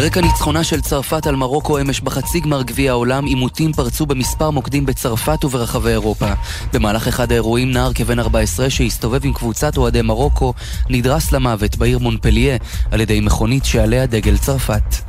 ברקע ניצחונה של צרפת על מרוקו אמש בחצי גמר גביע העולם, עימותים פרצו במספר מוקדים בצרפת וברחבי אירופה. במהלך אחד האירועים נער כבן 14 שהסתובב עם קבוצת אוהדי מרוקו נדרס למוות בעיר מונפליה על ידי מכונית שעליה דגל צרפת.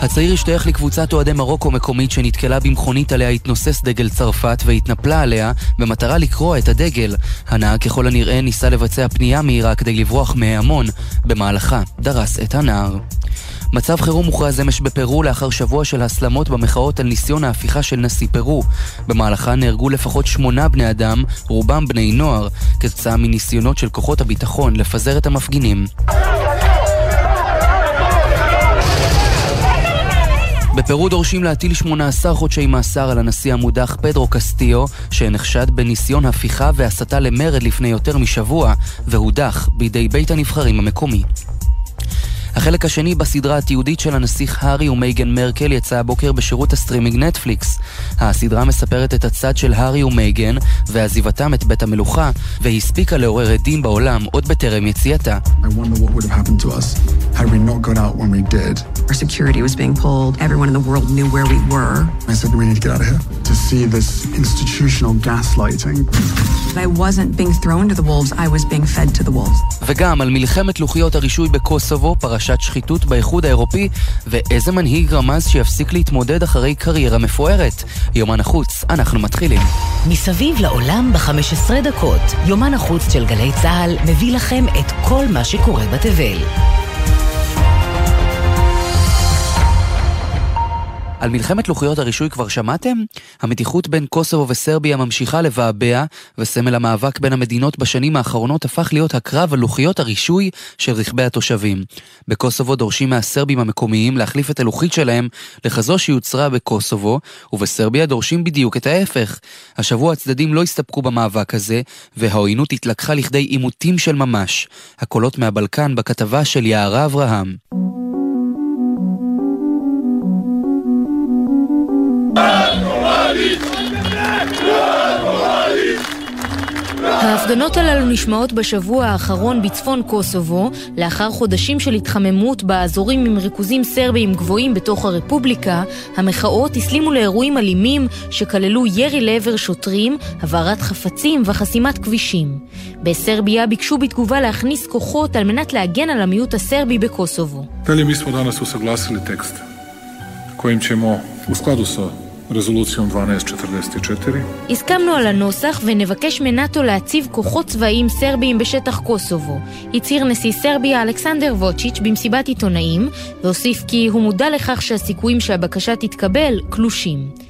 הצעיר השתייך לקבוצת אוהדי מרוקו מקומית שנתקלה במכונית עליה התנוסס דגל צרפת והתנפלה עליה במטרה לקרוע את הדגל. הנהג ככל הנראה ניסה לבצע פנייה מהירה כדי לברוח מההמון, במהלכה דרס את הנער. מצב חירום מוכרז אמש בפרו לאחר שבוע של הסלמות במחאות על ניסיון ההפיכה של נשיא פרו. במהלכה נהרגו לפחות שמונה בני אדם, רובם בני נוער, כתוצאה מניסיונות של כוחות הביטחון לפזר את המפגינים. בפרו דורשים להטיל 18 חודשי מאסר על הנשיא המודח פדרו קסטיו, שנחשד בניסיון הפיכה והסתה למרד לפני יותר משבוע, והודח בידי בית הנבחרים המקומי. החלק השני בסדרה התיעודית של הנסיך הארי ומייגן מרקל יצא הבוקר בשירות הסטרימינג נטפליקס. הסדרה מספרת את הצד של הארי ומייגן ועזיבתם את בית המלוכה, והספיקה לעורר הדים בעולם עוד בטרם יציאתה. Our security was being pulled. Everyone in the world knew where we were. I said, we need to get out of here. To see this institutional gaslighting. I wasn't being thrown to the wolves, I was being fed to the wolves. וגם על מלחמת לוחיות הרישוי בקוסובו, פרש פרשת שחיתות באיחוד האירופי, ואיזה מנהיג רמז שיפסיק להתמודד אחרי קריירה מפוארת. יומן החוץ, אנחנו מתחילים. מסביב לעולם ב-15 דקות, יומן החוץ של גלי צה"ל מביא לכם את כל מה שקורה בתבל. על מלחמת לוחיות הרישוי כבר שמעתם? המתיחות בין קוסובו וסרביה ממשיכה לבעבע, וסמל המאבק בין המדינות בשנים האחרונות הפך להיות הקרב על לוחיות הרישוי של רכבי התושבים. בקוסובו דורשים מהסרבים המקומיים להחליף את הלוחית שלהם לכזו שיוצרה בקוסובו, ובסרביה דורשים בדיוק את ההפך. השבוע הצדדים לא הסתפקו במאבק הזה, והעוינות התלקחה לכדי עימותים של ממש. הקולות מהבלקן בכתבה של יערה אברהם. ההפגנות הללו נשמעות בשבוע האחרון בצפון קוסובו, לאחר חודשים של התחממות באזורים עם ריכוזים סרביים גבוהים בתוך הרפובליקה, המחאות הסלימו לאירועים אלימים שכללו ירי לעבר שוטרים, הבערת חפצים וחסימת כבישים. בסרביה ביקשו בתגובה להכניס כוחות על מנת להגן על המיעוט הסרבי בקוסובו. kojim רזולוציום 1244. הסכמנו על הנוסח ונבקש מנאטו להציב כוחות צבאיים סרביים בשטח קוסובו. הצהיר נשיא סרביה אלכסנדר ווצ'יץ' במסיבת עיתונאים, והוסיף כי הוא מודע לכך שהסיכויים שהבקשה תתקבל קלושים.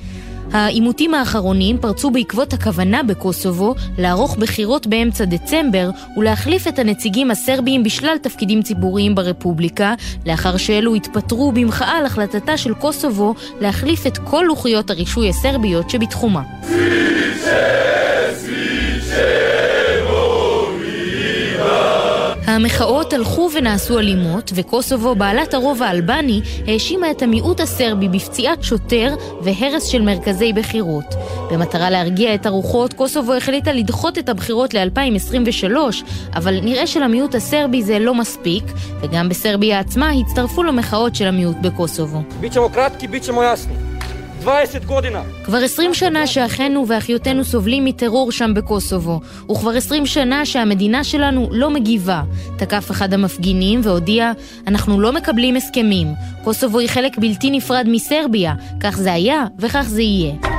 העימותים האחרונים פרצו בעקבות הכוונה בקוסובו לערוך בחירות באמצע דצמבר ולהחליף את הנציגים הסרביים בשלל תפקידים ציבוריים ברפובליקה, לאחר שאלו התפטרו במחאה על החלטתה של קוסובו להחליף את כל לוחיות הרישוי הסרביות שבתחומה. המחאות הלכו ונעשו אלימות, וקוסובו, בעלת הרוב האלבני, האשימה את המיעוט הסרבי בפציעת שוטר והרס של מרכזי בחירות. במטרה להרגיע את הרוחות, קוסובו החליטה לדחות את הבחירות ל-2023, אבל נראה שלמיעוט הסרבי זה לא מספיק, וגם בסרביה עצמה הצטרפו למחאות של המיעוט בקוסובו. כבר עשרים שנה שאחינו ואחיותינו סובלים מטרור שם בקוסובו, וכבר עשרים שנה שהמדינה שלנו לא מגיבה. תקף אחד המפגינים והודיע, אנחנו לא מקבלים הסכמים. קוסובו היא חלק בלתי נפרד מסרביה, כך זה היה וכך זה יהיה.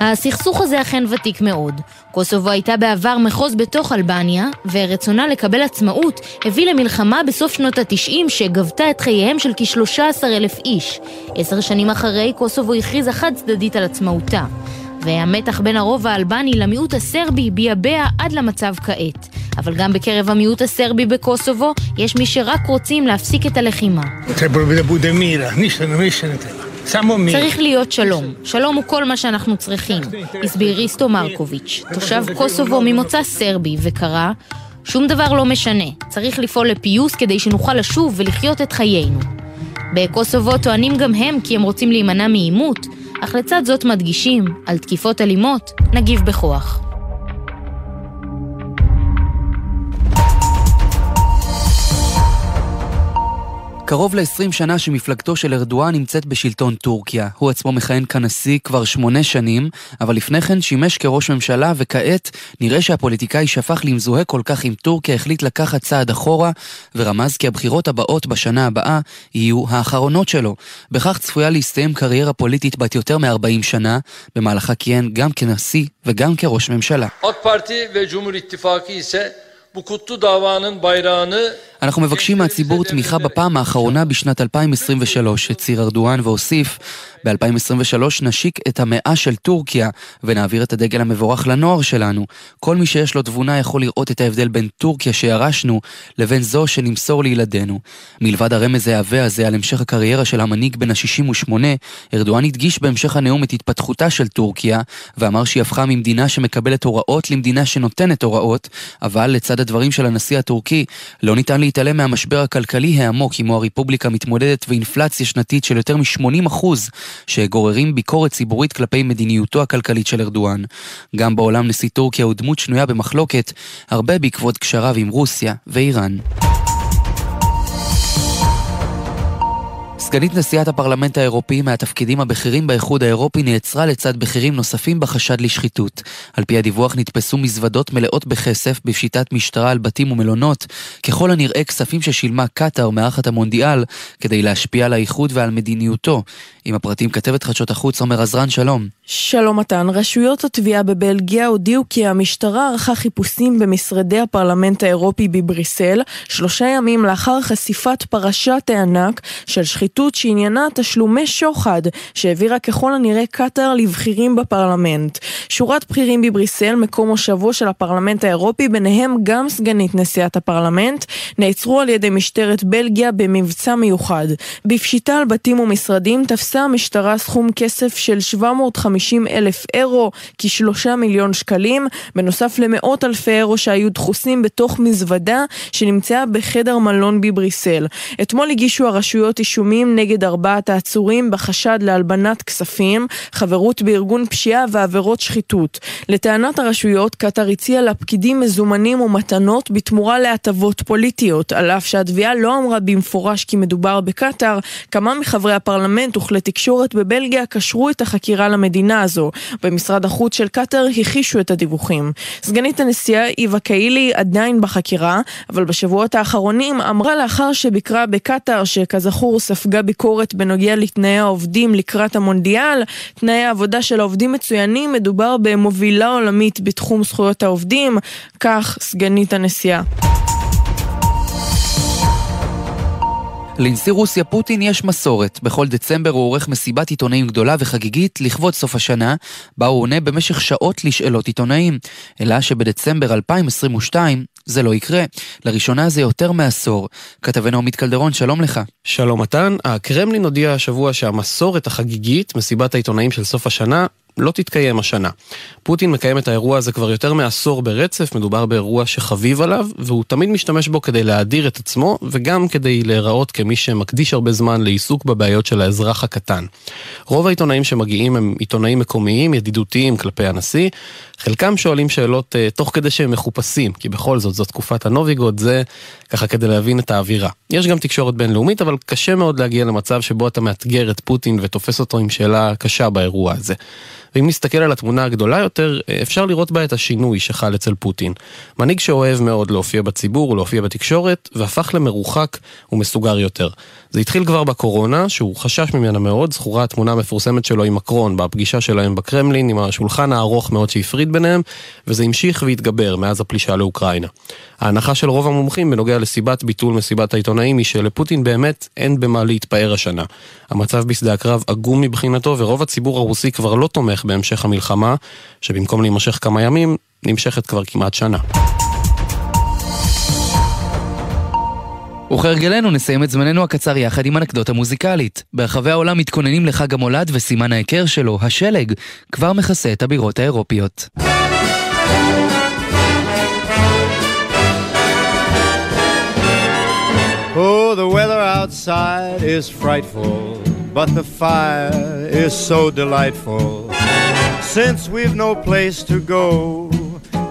הסכסוך הזה אכן ותיק מאוד. קוסובו הייתה בעבר מחוז בתוך אלבניה, ורצונה לקבל עצמאות הביא למלחמה בסוף שנות התשעים שגבתה את חייהם של כ-13 אלף איש. עשר שנים אחרי, קוסובו הכריזה חד צדדית על עצמאותה. והמתח בין הרוב האלבני למיעוט הסרבי ביאבע עד למצב כעת. אבל גם בקרב המיעוט הסרבי בקוסובו, יש מי שרק רוצים להפסיק את הלחימה. צריך להיות שלום. שלום הוא כל מה שאנחנו צריכים, הסביר ריסטו מרקוביץ', תושב קוסובו ממוצא סרבי, וקרא שום דבר לא משנה, צריך לפעול לפיוס כדי שנוכל לשוב ולחיות את חיינו. בקוסובו טוענים גם הם כי הם רוצים להימנע מעימות, אך לצד זאת מדגישים, על תקיפות אלימות נגיב בכוח. קרוב ל-20 שנה שמפלגתו של ארדואן נמצאת בשלטון טורקיה. הוא עצמו מכהן כנשיא כבר שמונה שנים, אבל לפני כן שימש כראש ממשלה, וכעת נראה שהפוליטיקאי שהפך למזוהה כל כך עם טורקיה החליט לקחת צעד אחורה, ורמז כי הבחירות הבאות בשנה הבאה יהיו האחרונות שלו. בכך צפויה להסתיים קריירה פוליטית בת יותר מ-40 שנה, במהלכה כיהן גם כנשיא וגם כראש ממשלה. אנחנו מבקשים מהציבור תמיכה בפעם האחרונה בשנת 2023, הצהיר ארדואן והוסיף, ב-2023 נשיק את המאה של טורקיה ונעביר את הדגל המבורך לנוער שלנו. כל מי שיש לו תבונה יכול לראות את ההבדל בין טורקיה שירשנו לבין זו שנמסור לילדינו. מלבד הרמז העבה הזה על המשך הקריירה של המנהיג בן ה-68, ארדואן הדגיש בהמשך הנאום את התפתחותה של טורקיה, ואמר שהיא הפכה ממדינה שמקבלת הוראות למדינה שנותנת הוראות, אבל לצד הדברים של הנשיא הטורקי, לא ניתן להתעלם מהמשבר הכלכלי העמוק עמו הרפובליקה מתמודדת ואינפלציה שנתית של יותר מ-80% שגוררים ביקורת ציבורית כלפי מדיניותו הכלכלית של ארדואן. גם בעולם נשיא טורקיה הוא דמות שנויה במחלוקת, הרבה בעקבות קשריו עם רוסיה ואיראן. סגנית נשיאת הפרלמנט האירופי מהתפקידים הבכירים באיחוד האירופי נעצרה לצד בכירים נוספים בחשד לשחיתות. על פי הדיווח נתפסו מזוודות מלאות בכסף בשיטת משטרה על בתים ומלונות, ככל הנראה כספים ששילמה קטאר מארחת המונדיאל כדי להשפיע על האיחוד ועל מדיניותו. עם הפרטים כתבת חדשות החוץ עומר עזרן, שלום. שלום מתן, רשויות התביעה בבלגיה הודיעו כי המשטרה ערכה חיפושים במשרדי הפרלמנט האירופי בבריסל, שלושה ימים לאחר חשיפת פרשת הענק של שחיתות שעניינה תשלומי שוחד, שהעבירה ככל הנראה קטאר לבכירים בפרלמנט. שורת בכירים בבריסל, מקום מושבו של הפרלמנט האירופי, ביניהם גם סגנית נשיאת הפרלמנט, נעצרו על ידי משטרת בלגיה במבצע מיוחד. בפשיטה על בתים ומשרדים תפסה המשטרה סכום כסף של 750 אלף אירו, כשלושה מיליון שקלים, בנוסף למאות אלפי אירו שהיו דחוסים בתוך מזוודה שנמצאה בחדר מלון בבריסל. אתמול הגישו הרשויות אישומים נגד ארבעת העצורים בחשד להלבנת כספים, חברות בארגון פשיעה ועבירות שחיתות. לטענת הרשויות, קטאר הציעה לפקידים מזומנים ומתנות בתמורה להטבות פוליטיות, על אף שהתביעה לא אמרה במפורש כי מדובר בקטאר, כמה מחברי הפרלמנט וכלי תקשורת בבלגיה קשרו את החקירה למדינה הזו. במשרד החוץ של קטאר הכישו את הדיווחים. סגנית הנשיאה איווה קאילי עדיין בחקירה, אבל בשבועות האחרונים אמרה לאחר שביקרה בקטאר, שכזכור ספגה ביקורת בנוגע לתנאי העובדים לקראת המונדיאל, תנאי העבודה של העובדים מצוינים, מדובר במובילה עולמית בתחום זכויות העובדים, כך סגנית הנשיאה. לנשיא רוסיה פוטין יש מסורת. בכל דצמבר הוא עורך מסיבת עיתונאים גדולה וחגיגית לכבוד סוף השנה, בה הוא עונה במשך שעות לשאלות עיתונאים. אלא שבדצמבר 2022 זה לא יקרה. לראשונה זה יותר מעשור. כתבנו עמית קלדרון, שלום לך. שלום מתן. הקרמלין הודיע השבוע שהמסורת החגיגית, מסיבת העיתונאים של סוף השנה, לא תתקיים השנה. פוטין מקיים את האירוע הזה כבר יותר מעשור ברצף, מדובר באירוע שחביב עליו, והוא תמיד משתמש בו כדי להאדיר את עצמו, וגם כדי להיראות כמי שמקדיש הרבה זמן לעיסוק בבעיות של האזרח הקטן. רוב העיתונאים שמגיעים הם עיתונאים מקומיים, ידידותיים כלפי הנשיא, חלקם שואלים שאלות uh, תוך כדי שהם מחופשים, כי בכל זאת, זו תקופת הנוביגוד, זה ככה כדי להבין את האווירה. יש גם תקשורת בינלאומית, אבל קשה מאוד להגיע למצב שבו אתה מאתגר את פוטין ותופס אותו עם שאלה קשה באירוע הזה. ואם נסתכל על התמונה הגדולה יותר, אה, אפשר לראות בה את השינוי שחל אצל פוטין. מנהיג שאוהב מאוד להופיע בציבור ולהופיע בתקשורת, והפך למרוחק ומסוגר יותר. זה התחיל כבר בקורונה, שהוא חשש ממנה מאוד, זכורה התמונה המפורסמת שלו עם מקרון בפגישה שלהם בקרמלין, עם השולחן הארוך מאוד שהפריד ביניהם, וזה המשיך והתגבר מאז הפלישה לאוקראינה. ההנחה של רוב המומחים בנוגע לסיבת ביטול מסיבת העיתונאים היא שלפוטין באמת אין במה להתפאר השנה. המצב בשדה הקרב עגום מבחינתו, ורוב הציבור הרוסי כבר לא תומך בהמשך המלחמה, שבמקום להימשך כמה ימים, נמשכת כבר כמעט שנה. וכהרגלנו נסיים את זמננו הקצר יחד עם אנקדוטה מוזיקלית. ברחבי העולם מתכוננים לחג המולד וסימן ההיכר שלו, השלג, כבר מכסה את הבירות האירופיות. Oh, the weather outside is frightful, but the fire is so delightful. Since we've no place to go,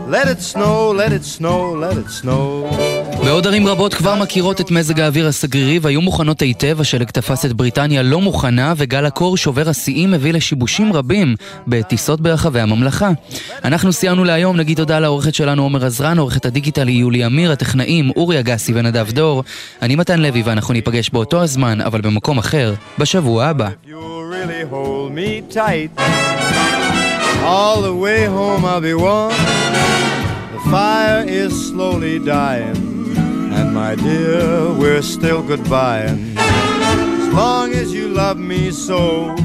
let it snow, let it snow, let it snow. בעוד ערים רבות כבר מכירות את מזג האוויר הסגרירי והיו מוכנות היטב, השלג תפס את בריטניה לא מוכנה וגל הקור שובר השיאים מביא לשיבושים רבים בטיסות ברחבי הממלכה. אנחנו סיימנו להיום, נגיד תודה לעורכת שלנו עומר עזרן, עורכת הדיגיטל יולי אמיר, הטכנאים אורי אגסי ונדב דור. אני מתן לוי ואנחנו ניפגש באותו הזמן, אבל במקום אחר, בשבוע הבא. All the way home I'll be warm. The fire is slowly dying. And my dear, we're still goodbying. As long as you love me so,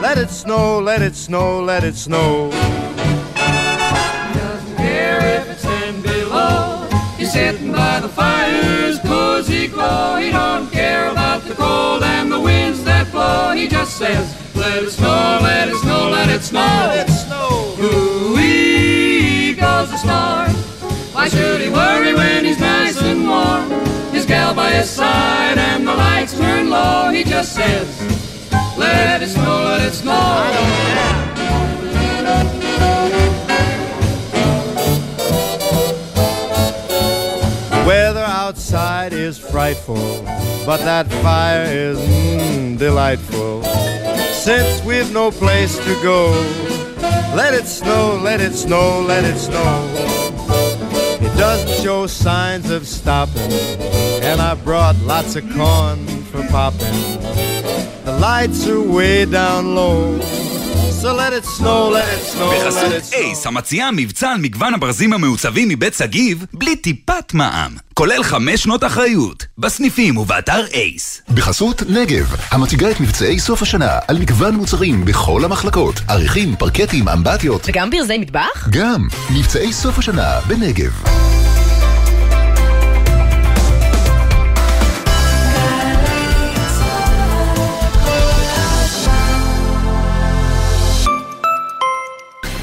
let it snow, let it snow, let it snow. Doesn't care if it's ten below. He's sitting by the fire's cozy glow. He don't care about the cold and the winds that blow. He just says, let it snow, let it snow, let it his side and the lights turn low. He just says, Let it snow, let it snow. I don't care. Weather outside is frightful, but that fire is mm, delightful. Since we've no place to go, let it snow, let it snow, let it snow It doesn't show signs of stopping. And I brought lots of corn for popping. The lights are way down low. So let it snow, let it snow, let it snow. אייס, המציעה מבצע על מגוון הברזים המעוצבים מבית סגיב, בלי טיפת מע"מ. כולל חמש שנות אחריות, בסניפים ובאתר אייס. בחסות נגב, המציגה את מבצעי סוף השנה על מגוון מוצרים בכל המחלקות, עריכים, פרקטים, אמבטיות. וגם ברזי מטבח? גם, מבצעי סוף השנה בנגב.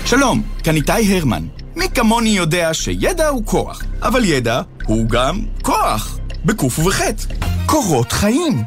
שלום, כאן איתי הרמן. מי כמוני יודע שידע הוא כוח, אבל ידע הוא גם כוח, בקוף ובחטא. קורות חיים.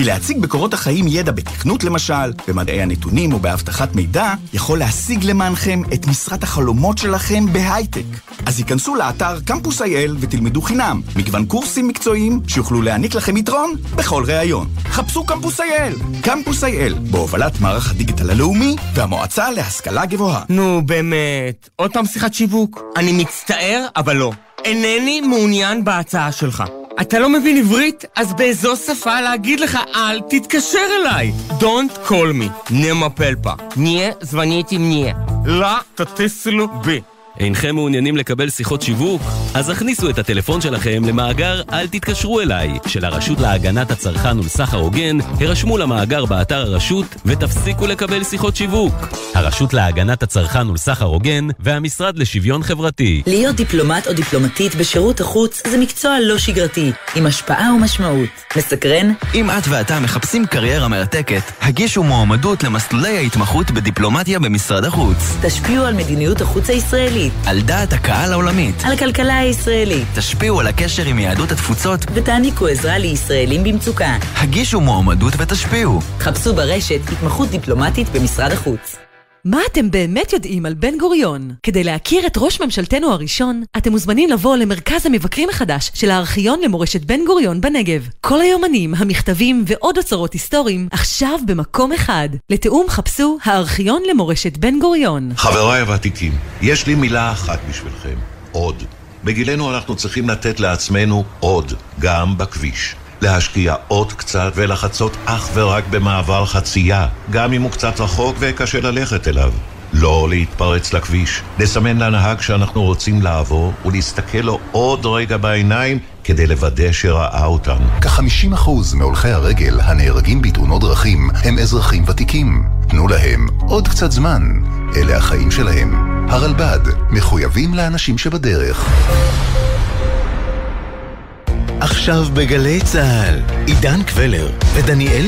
כי להציג בקורות החיים ידע בתכנות למשל, במדעי הנתונים או באבטחת מידע, יכול להשיג למענכם את משרת החלומות שלכם בהייטק. אז היכנסו לאתר קמפוס אייל ותלמדו חינם, מגוון קורסים מקצועיים שיוכלו להעניק לכם יתרון בכל ראיון. חפשו קמפוס אייל, קמפוס אייל, בהובלת מערך הדיגיטל הלאומי והמועצה להשכלה גבוהה. נו באמת, עוד פעם שיחת שיווק? אני מצטער, אבל לא. אינני מעוניין בהצעה שלך. אתה לא מבין עברית? אז באיזו שפה להגיד לך אל תתקשר אליי. Don't call me. נמה פלפה. ניה זווניתי ניה. לא תטיסלו בי. אינכם מעוניינים לקבל שיחות שיווק? אז הכניסו את הטלפון שלכם למאגר "אל תתקשרו אליי" של הרשות להגנת הצרכן ולסחר הוגן, הרשמו למאגר באתר הרשות ותפסיקו לקבל שיחות שיווק. הרשות להגנת הצרכן ולסחר הוגן והמשרד לשוויון חברתי. להיות דיפלומט או דיפלומטית בשירות החוץ זה מקצוע לא שגרתי, עם השפעה ומשמעות. מסקרן? אם את ואתה מחפשים קריירה מרתקת, הגישו מועמדות למסלולי ההתמחות בדיפלומטיה במשרד החוץ. תשפיעו על מדיניות החוץ הישראלית. על דעת הקהל העולמית. על הכלכלה הישראלית. תשפיעו על הקשר עם יהדות התפוצות. ותעניקו עזרה לישראלים במצוקה. הגישו מועמדות ותשפיעו. חפשו ברשת התמחות דיפלומטית במשרד החוץ. מה אתם באמת יודעים על בן גוריון? כדי להכיר את ראש ממשלתנו הראשון, אתם מוזמנים לבוא למרכז המבקרים החדש של הארכיון למורשת בן גוריון בנגב. כל היומנים, המכתבים ועוד אוצרות היסטוריים עכשיו במקום אחד. לתיאום חפשו הארכיון למורשת בן גוריון. חבריי הוותיקים, יש לי מילה אחת בשבילכם, עוד. בגילנו אנחנו צריכים לתת לעצמנו עוד, גם בכביש. להשקיע עוד קצת ולחצות אך ורק במעבר חצייה, גם אם הוא קצת רחוק וקשה ללכת אליו. לא להתפרץ לכביש, לסמן לנהג שאנחנו רוצים לעבור ולהסתכל לו עוד רגע בעיניים כדי לוודא שראה אותנו. כ-50% מהולכי הרגל הנהרגים בתאונות דרכים הם אזרחים ותיקים. תנו להם עוד קצת זמן. אלה החיים שלהם. הרלב"ד, מחויבים לאנשים שבדרך. עכשיו בגלי צה"ל, עידן קבלר ודניאל